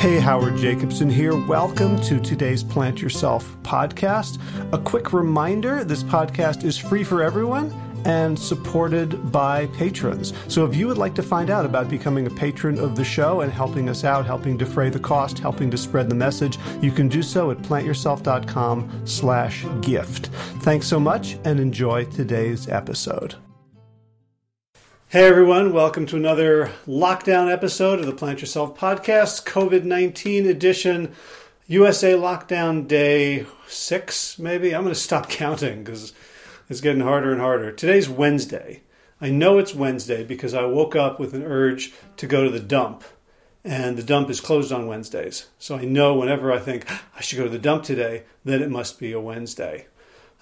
Hey, Howard Jacobson here. Welcome to today's Plant Yourself podcast. A quick reminder this podcast is free for everyone and supported by patrons. So if you would like to find out about becoming a patron of the show and helping us out, helping defray the cost, helping to spread the message, you can do so at plantyourself.com slash gift. Thanks so much and enjoy today's episode. Hey everyone, welcome to another lockdown episode of the Plant Yourself podcast, COVID 19 edition, USA lockdown day six, maybe. I'm going to stop counting because it's getting harder and harder. Today's Wednesday. I know it's Wednesday because I woke up with an urge to go to the dump, and the dump is closed on Wednesdays. So I know whenever I think I should go to the dump today, then it must be a Wednesday.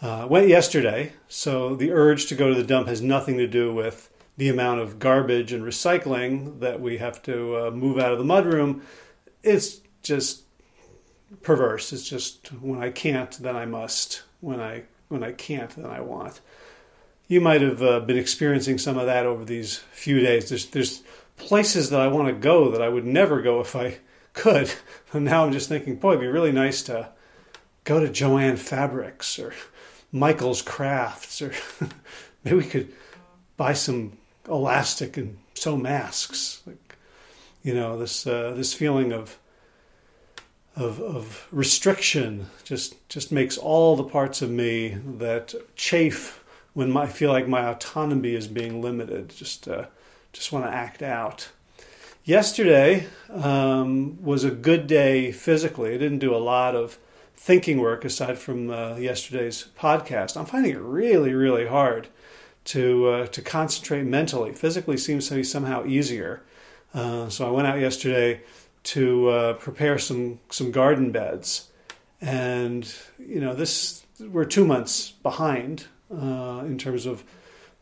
Uh, went yesterday, so the urge to go to the dump has nothing to do with the amount of garbage and recycling that we have to uh, move out of the mudroom, it's just perverse. It's just when I can't, then I must. When I when I can't, then I want. You might have uh, been experiencing some of that over these few days. There's there's places that I want to go that I would never go if I could. And now I'm just thinking, boy, it'd be really nice to go to Jo-Ann Fabrics or Michael's Crafts or maybe we could buy some elastic and sew masks. Like, you know, this uh, this feeling of of of restriction just just makes all the parts of me that chafe when my, I feel like my autonomy is being limited. Just uh, just want to act out. Yesterday um, was a good day physically. I didn't do a lot of thinking work aside from uh, yesterday's podcast. I'm finding it really, really hard to uh, to concentrate mentally. Physically seems to be somehow easier. Uh, so I went out yesterday to uh, prepare some some garden beds, and you know this we're two months behind uh, in terms of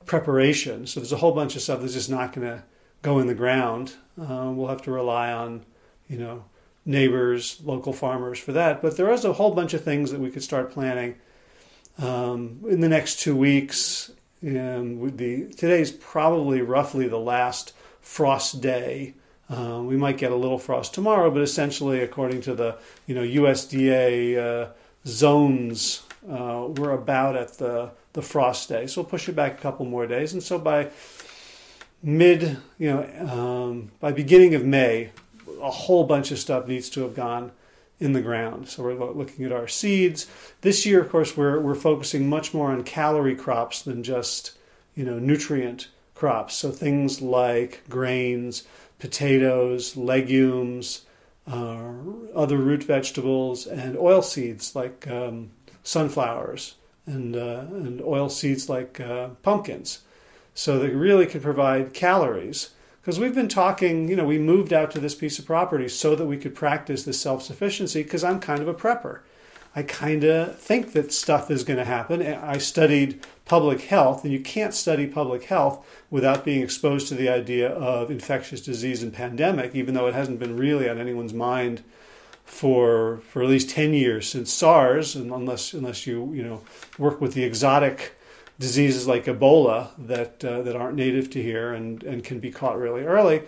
preparation. So there's a whole bunch of stuff that's just not going to go in the ground. Uh, we'll have to rely on you know neighbors, local farmers for that. But there is a whole bunch of things that we could start planning um, in the next two weeks and the today's probably roughly the last frost day. Uh, we might get a little frost tomorrow, but essentially, according to the you know USDA uh, zones, uh, we're about at the the frost day. So we'll push it back a couple more days, and so by mid you know um, by beginning of May, a whole bunch of stuff needs to have gone in the ground. So we're looking at our seeds. This year, of course, we're we're focusing much more on calorie crops than just you know nutrient crops. So things like grains, potatoes, legumes, uh, other root vegetables, and oil seeds like um, sunflowers and uh, and oil seeds like uh, pumpkins. So they really can provide calories because we've been talking, you know, we moved out to this piece of property so that we could practice this self sufficiency because I'm kind of a prepper. I kind of think that stuff is going to happen. I studied public health, and you can't study public health without being exposed to the idea of infectious disease and pandemic, even though it hasn't been really on anyone's mind for for at least 10 years since SARS, and unless unless you you know work with the exotic diseases like Ebola that uh, that aren't native to here and, and can be caught really early.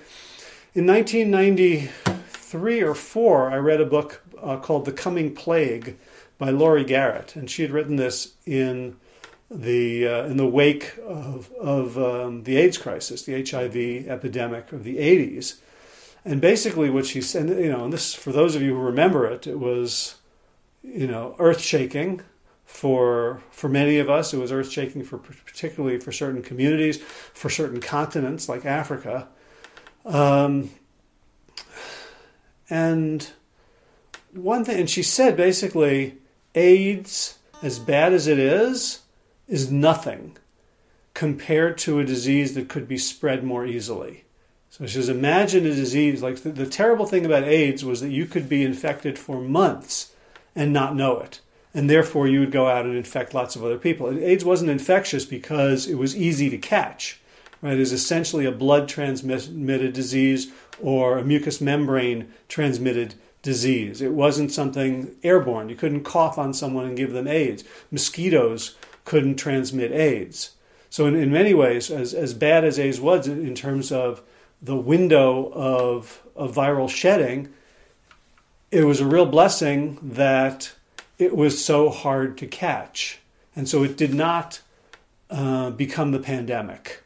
In 1993 or four, I read a book uh, called The Coming Plague by Laurie Garrett, and she had written this in the uh, in the wake of of um, the AIDS crisis, the HIV epidemic of the 80s. And basically, what she said, you know, and this for those of you who remember it, it was, you know, earth shaking for for many of us. It was earth shaking for particularly for certain communities, for certain continents like Africa. Um, and one thing, and she said basically, AIDS, as bad as it is, is nothing compared to a disease that could be spread more easily. So she says, imagine a disease like the, the terrible thing about AIDS was that you could be infected for months and not know it and therefore you would go out and infect lots of other people. AIDS wasn't infectious because it was easy to catch. Right? It is essentially a blood transmitted disease or a mucous membrane transmitted disease. It wasn't something airborne. You couldn't cough on someone and give them AIDS. Mosquitoes couldn't transmit AIDS. So, in, in many ways, as, as bad as AIDS was in terms of the window of, of viral shedding, it was a real blessing that it was so hard to catch. And so it did not uh, become the pandemic.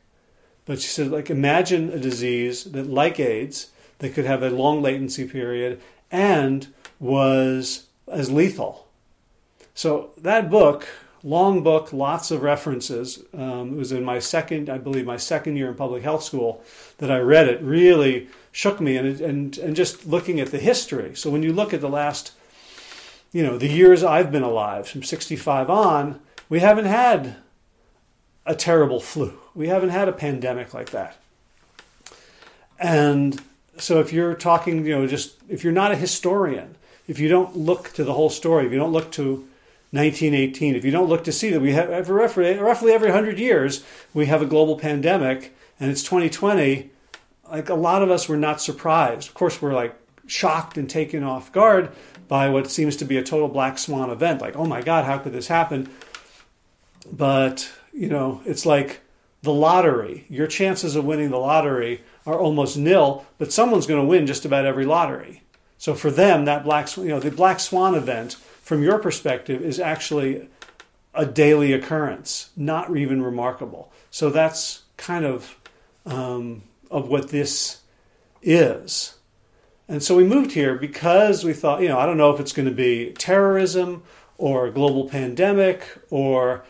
But she said, like, imagine a disease that, like AIDS, that could have a long latency period and was as lethal. So that book, long book, lots of references. Um, it was in my second, I believe, my second year in public health school that I read it. Really shook me, and and and just looking at the history. So when you look at the last, you know, the years I've been alive, from 65 on, we haven't had a terrible flu. We haven't had a pandemic like that. And so if you're talking, you know, just if you're not a historian, if you don't look to the whole story, if you don't look to 1918, if you don't look to see that we have roughly, roughly every 100 years we have a global pandemic and it's 2020, like a lot of us were not surprised. Of course, we're like shocked and taken off guard by what seems to be a total black swan event. Like, oh my God, how could this happen? But, you know, it's like the lottery. Your chances of winning the lottery are almost nil, but someone's going to win just about every lottery. So for them, that black, you know, the black swan event, from your perspective, is actually a daily occurrence, not even remarkable. So that's kind of um, of what this is. And so we moved here because we thought, you know, I don't know if it's going to be terrorism or a global pandemic or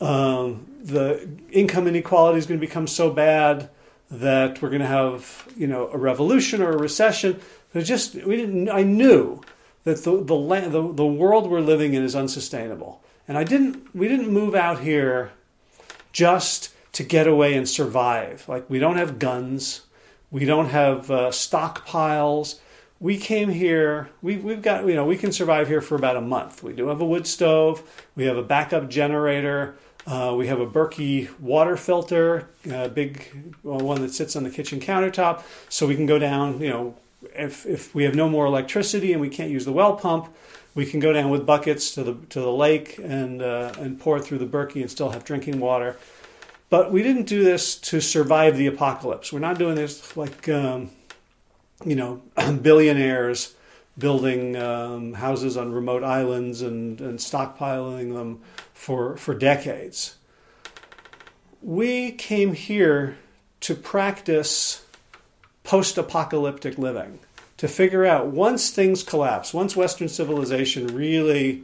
um, the income inequality is going to become so bad that we're going to have, you know, a revolution or a recession. But just we didn't. I knew that the the, land, the the world we're living in is unsustainable, and I didn't. We didn't move out here just to get away and survive. Like we don't have guns, we don't have uh, stockpiles. We came here. We, we've got you know we can survive here for about a month. We do have a wood stove. We have a backup generator. Uh, we have a Berkey water filter, a big one that sits on the kitchen countertop, so we can go down. You know, if if we have no more electricity and we can't use the well pump, we can go down with buckets to the to the lake and uh, and pour through the Berkey and still have drinking water. But we didn't do this to survive the apocalypse. We're not doing this like um, you know billionaires building um, houses on remote islands and, and stockpiling them for, for decades. We came here to practice post apocalyptic living, to figure out once things collapse, once Western civilization really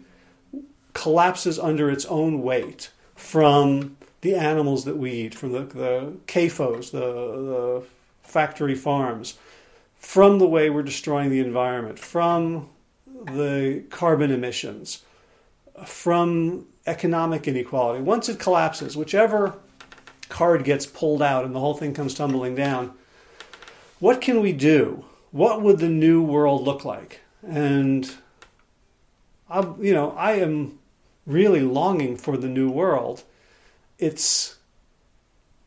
collapses under its own weight from the animals that we eat, from the, the CAFOs, the, the factory farms, from the way we're destroying the environment, from the carbon emissions, from economic inequality. Once it collapses, whichever card gets pulled out and the whole thing comes tumbling down, what can we do? What would the new world look like? And I, you know, I am really longing for the new world. It's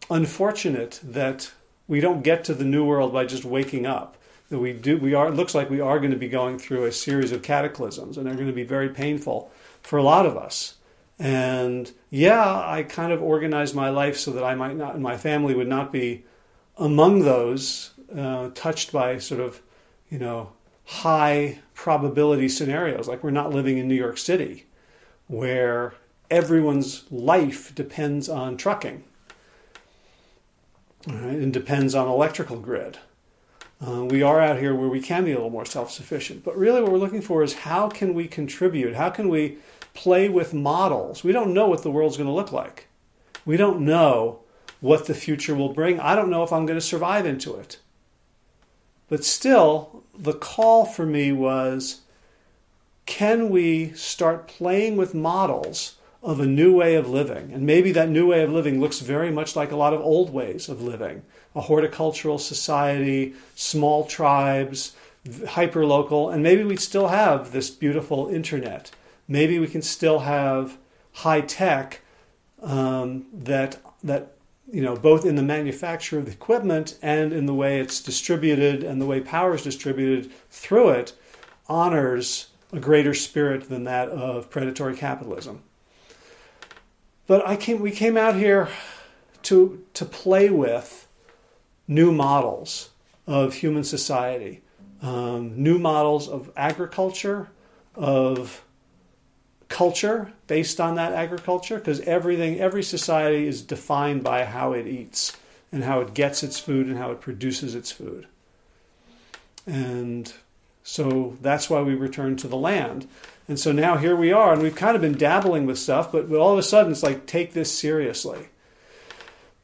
unfortunate that we don't get to the new world by just waking up that we do we are it looks like we are going to be going through a series of cataclysms and they're going to be very painful for a lot of us. And yeah i kind of organized my life so that i might not my family would not be among those uh, touched by sort of you know high probability scenarios. Like we're not living in new york city where everyone's life depends on trucking right, and depends on electrical grid uh, we are out here where we can be a little more self sufficient. But really, what we're looking for is how can we contribute? How can we play with models? We don't know what the world's going to look like. We don't know what the future will bring. I don't know if I'm going to survive into it. But still, the call for me was can we start playing with models of a new way of living? And maybe that new way of living looks very much like a lot of old ways of living a horticultural society, small tribes, hyper local, and maybe we still have this beautiful internet. Maybe we can still have high tech um, that that you know both in the manufacture of the equipment and in the way it's distributed and the way power is distributed through it honors a greater spirit than that of predatory capitalism. But I came, we came out here to to play with new models of human society. um, new models of agriculture, of culture based on that agriculture, because everything, every society is defined by how it eats and how it gets its food and how it produces its food. And so that's why we return to the land. And so now here we are, and we've kind of been dabbling with stuff, but, but all of a sudden it's like, take this seriously.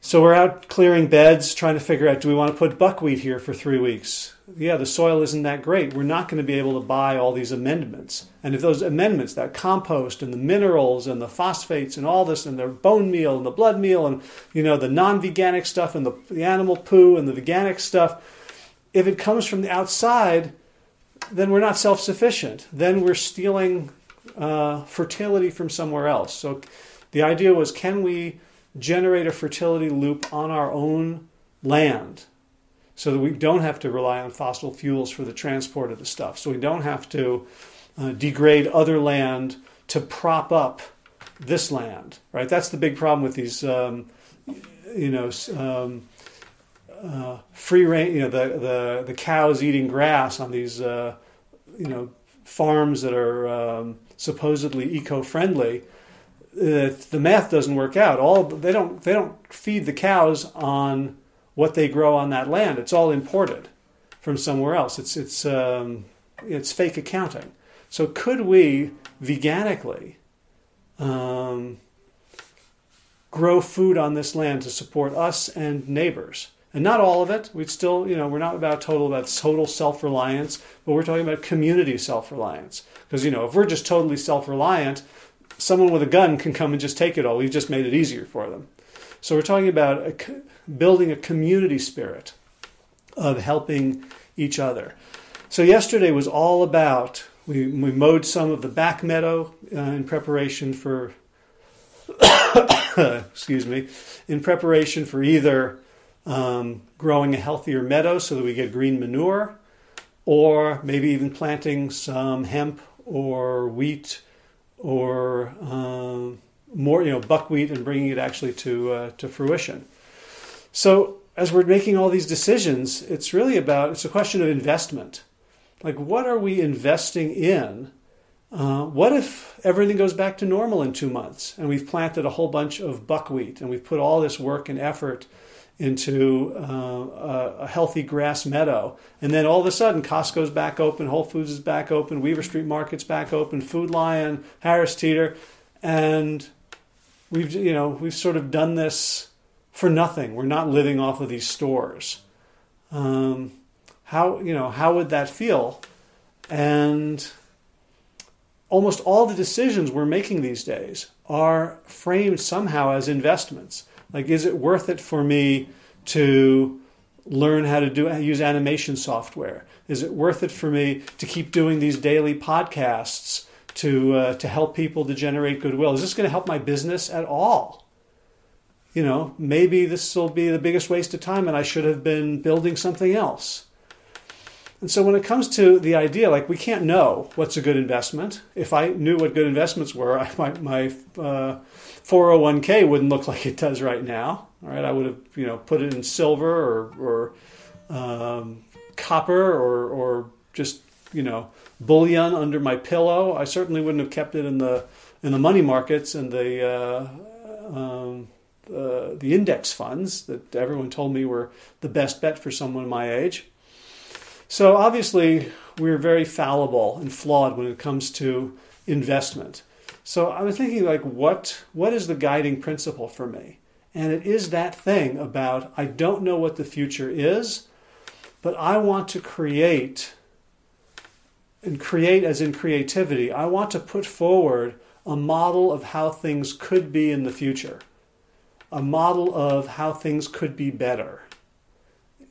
So we're out clearing beds, trying to figure out do we want to put buckwheat here for three weeks? Yeah, the soil isn't that great. We're not going to be able to buy all these amendments. And if those amendments, that compost and the minerals and the phosphates and all this and the bone meal and the blood meal and you know the non-veganic stuff and the, the animal poo and the veganic stuff, if it comes from the outside, then we're not self-sufficient. Then we're stealing uh, fertility from somewhere else. So the idea was, can we generate a fertility loop on our own land so that we don't have to rely on fossil fuels for the transport of the stuff. So we don't have to uh, degrade other land to prop up this land, right? That's the big problem with these, um, you know, um, uh, free range, you know, the, the, the cows eating grass on these, uh, you know, farms that are um, supposedly eco-friendly the math doesn't work out. All they don't they don't feed the cows on what they grow on that land. It's all imported from somewhere else. It's it's um, it's fake accounting. So could we veganically um, grow food on this land to support us and neighbors? And not all of it. We'd still, you know, we're not about total about total self-reliance, but we're talking about community self-reliance. Because you know, if we're just totally self-reliant, someone with a gun can come and just take it all. We've just made it easier for them. So we're talking about a, building a community spirit of helping each other. So yesterday was all about we, we mowed some of the back meadow uh, in preparation for excuse me in preparation for either um, growing a healthier meadow so that we get green manure or maybe even planting some hemp or wheat or um, more, you know, buckwheat and bringing it actually to uh, to fruition. So as we're making all these decisions, it's really about it's a question of investment. Like, what are we investing in? Uh, what if everything goes back to normal in two months and we've planted a whole bunch of buckwheat and we've put all this work and effort into uh, a, healthy grass meadow. And then all of a sudden, Costco's back open, Whole Foods is back open, Weaver Street Market's back open, Food Lion, Harris Teeter, and we've you know we've sort of done this for nothing. We're not living off of these stores. Um, how you know how would that feel? And almost all the decisions we're making these days are framed somehow as investments. Like, is it worth it for me to learn how to do use animation software? Is it worth it for me to keep doing these daily podcasts to uh, to help people to generate goodwill? Is this going to help my business at all? You know, maybe this will be the biggest waste of time, and I should have been building something else. And so when it comes to the idea, like we can't know what's a good investment. If I knew what good investments were, I, my, my uh, 401k wouldn't look like it does right now. All right, I would have you know put it in silver or, or um, copper or, or just you know bullion under my pillow. I certainly wouldn't have kept it in the in the money markets and the uh, um, uh, the index funds that everyone told me were the best bet for someone my age. So obviously, we're very fallible and flawed when it comes to investment. So I was thinking, like, what what is the guiding principle for me? And it is that thing about I don't know what the future is, but I want to create and create as in creativity. I want to put forward a model of how things could be in the future, a model of how things could be better.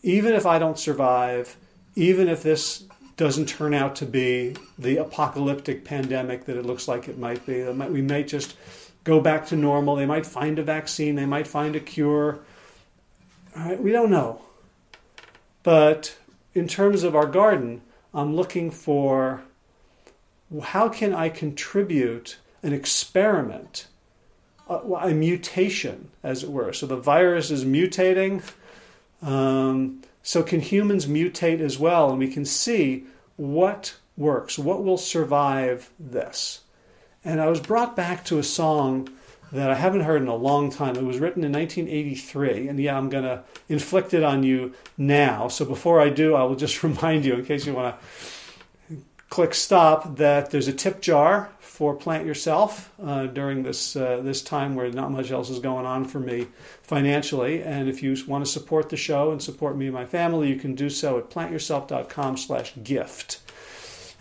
Even if I don't survive, even if this doesn't turn out to be the apocalyptic pandemic that it looks like it might be, we might just go back to normal. They might find a vaccine, they might find a cure. we don't know. But in terms of our garden, I'm looking for how can I contribute an experiment, a, a mutation, as it were. So the virus is mutating. Um, So, can humans mutate as well? And we can see what works, what will survive this. And I was brought back to a song that I haven't heard in a long time. It was written in 1983, and yeah, I'm going to inflict it on you now. So before I do, I will just remind you, in case you want to click stop, that there's a tip jar for Plant Yourself uh, during this uh, this time where not much else is going on for me financially. And if you want to support the show and support me and my family, you can do so at plantyourself.com slash gift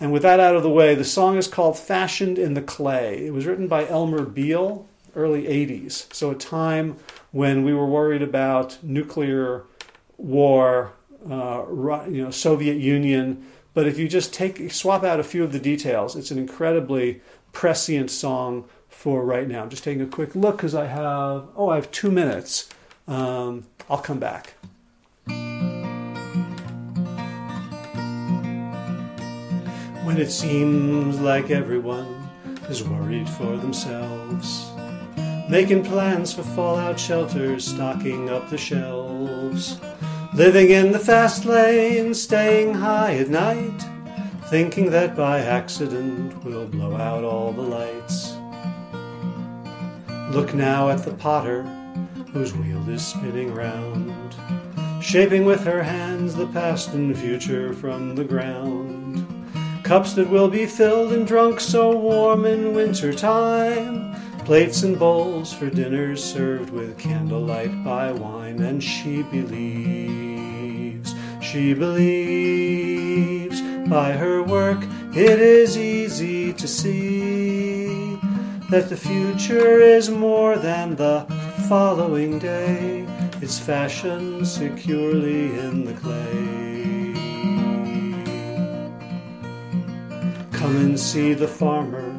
And with that out of the way, the song is called "Fashioned in the Clay." It was written by Elmer Beale early 80s. So, a time when we were worried about nuclear war, uh, you know, Soviet Union. But if you just take swap out a few of the details, it's an incredibly prescient song for right now. I'm just taking a quick look because I have oh I have two minutes. Um, I'll come back. When it seems like everyone is worried for themselves making plans for fallout shelters, stocking up the shelves, living in the fast lane, staying high at night, thinking that by accident we'll blow out all the lights. Look now at the potter whose wheel is spinning round, shaping with her hands the past and future from the ground. Cups that will be filled and drunk so warm in winter time plates and bowls for dinners served with candlelight by wine, and she believes, she believes by her work it is easy to see that the future is more than the following day. It's fashioned securely in the clay. Come and see the farmer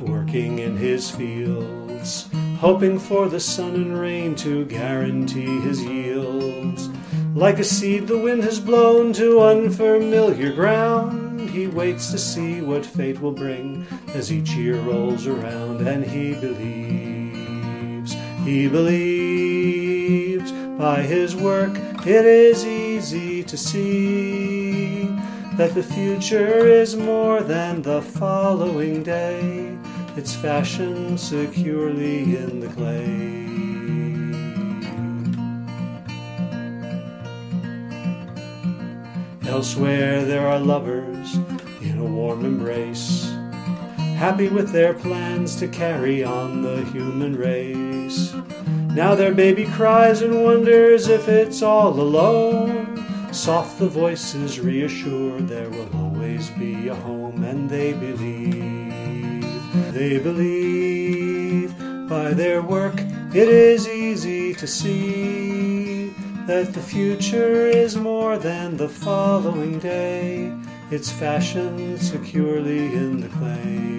working in his fields, hoping for the sun and rain to guarantee his yields. Like a seed the wind has blown to unfamiliar ground, he waits to see what fate will bring as each year rolls around, and he believes, he believes by his work it is easy to see that the future is more than the following day its fashion securely in the clay. Elsewhere there are lovers in a warm embrace, happy with their plans to carry on the human race. Now their baby cries and wonders if it's all alone. Soft the voices reassure there will always be a home, and they believe. They believe by their work it is easy to see that the future is more than the following day. It's fashioned securely in the clay.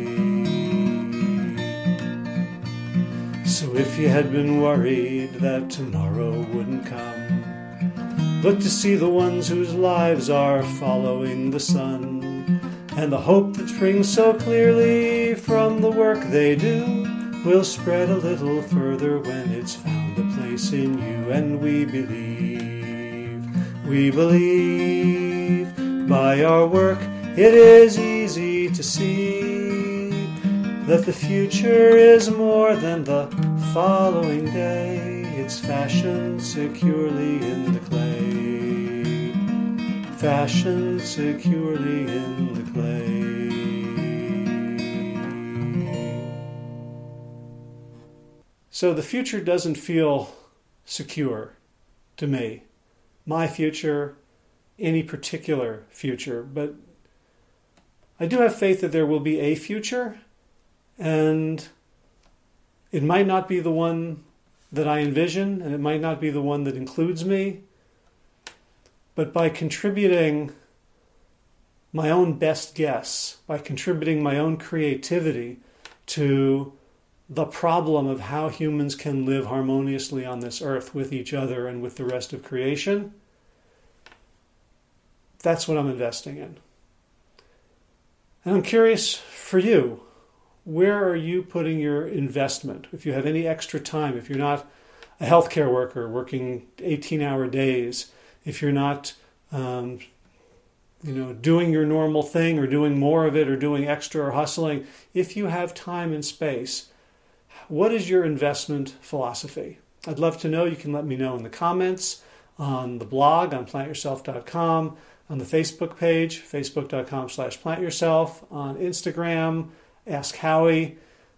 So if you had been worried that tomorrow wouldn't come, look to see the ones whose lives are following the sun and the hope that springs so clearly from the work they do will spread a little further when it's found a place in you. And we believe, we believe by our work it is easy to see that the future is more than the following day. It's fashioned securely in the clay fashioned securely in the clay. So the future doesn't feel secure to me. My future, any particular future, but I do have faith that there will be a future, and it might not be the one that I envision, and it might not be the one that includes me, but by contributing my own best guess, by contributing my own creativity to the problem of how humans can live harmoniously on this earth with each other and with the rest of creation, that's what I'm investing in. And I'm curious for you, where are you putting your investment? If you have any extra time, if you're not a healthcare worker working 18 hour days, if you're not, um, you know, doing your normal thing or doing more of it or doing extra or hustling, if you have time and space, what is your investment philosophy? I'd love to know. You can let me know in the comments, on the blog on plantyourself.com, on the Facebook page, facebook.com slash plantyourself, on Instagram, ask Howie,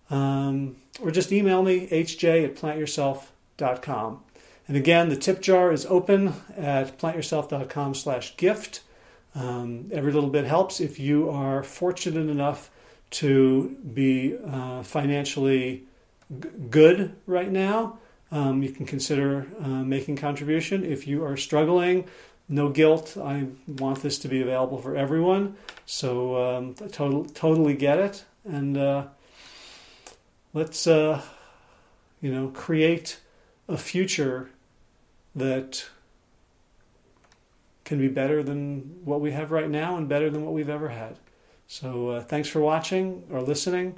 um, or just email me, hj at plantyourself.com. And again, the tip jar is open at plantyourself.com slash gift. Um, every little bit helps if you are fortunate enough to be uh, financially g- good right now. Um, you can consider uh, making contribution. If you are struggling, no guilt. I want this to be available for everyone. So um, I total, totally get it. And uh, let's, uh, you know, create a future that can be better than what we have right now and better than what we've ever had. So uh, thanks for watching or listening.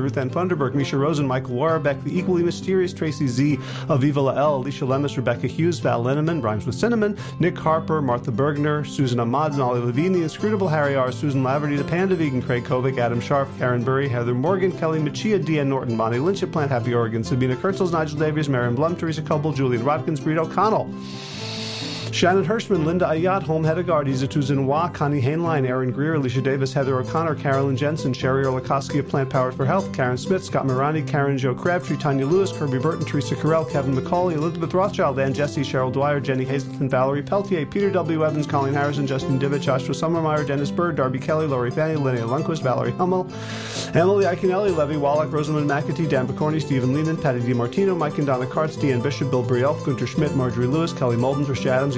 Ruth Ann Funderburg, Misha Rosen, Michael Warbeck, the equally mysterious Tracy Z, Aviva Lael, Alicia Lemus, Rebecca Hughes, Val Linneman, Rhymes with Cinnamon, Nick Harper, Martha Bergner, Susan Ahmad, Ollie Levine, the inscrutable Harry R., Susan Laverty, the Panda Vegan, Craig Kovic, Adam Sharp, Karen Burry, Heather Morgan, Kelly Machia, Deanne Norton, Bonnie Lynch Plant Happy Oregon, Sabina Kurtzels, Nigel Davies, Marion Blum, Teresa Coble, Julian Watkins, Breed O'Connell. Shannon Hirschman, Linda Ayat, Home Hedegaard, Izatu Zinwa, Connie Hainline, Aaron Greer, Alicia Davis, Heather O'Connor, Carolyn Jensen, Sherry Olakoski of Plant Powered for Health, Karen Smith, Scott Morani, Karen Joe Crabtree, Tanya Lewis, Kirby Burton, Teresa Carell, Kevin McCauley, Elizabeth Rothschild, Ann Jesse, Cheryl Dwyer, Jenny Hazelton, Valerie Peltier, Peter W. Evans, Colleen Harrison, Justin Divich, Joshua Summermeyer, Dennis Bird, Darby Kelly, Lori Fanny, Linnea Lundquist, Valerie Hummel, Emily Iaconelli, Levy Wallach, Rosamund McAtee, Dan Picorni, Stephen Lehman, Patty DiMartino, Mike and Donna Kartz, Deanne Bishop, Bill Brielf, Gunter Schmidt, Marjorie Lewis, Kelly Molden, Trish Adams,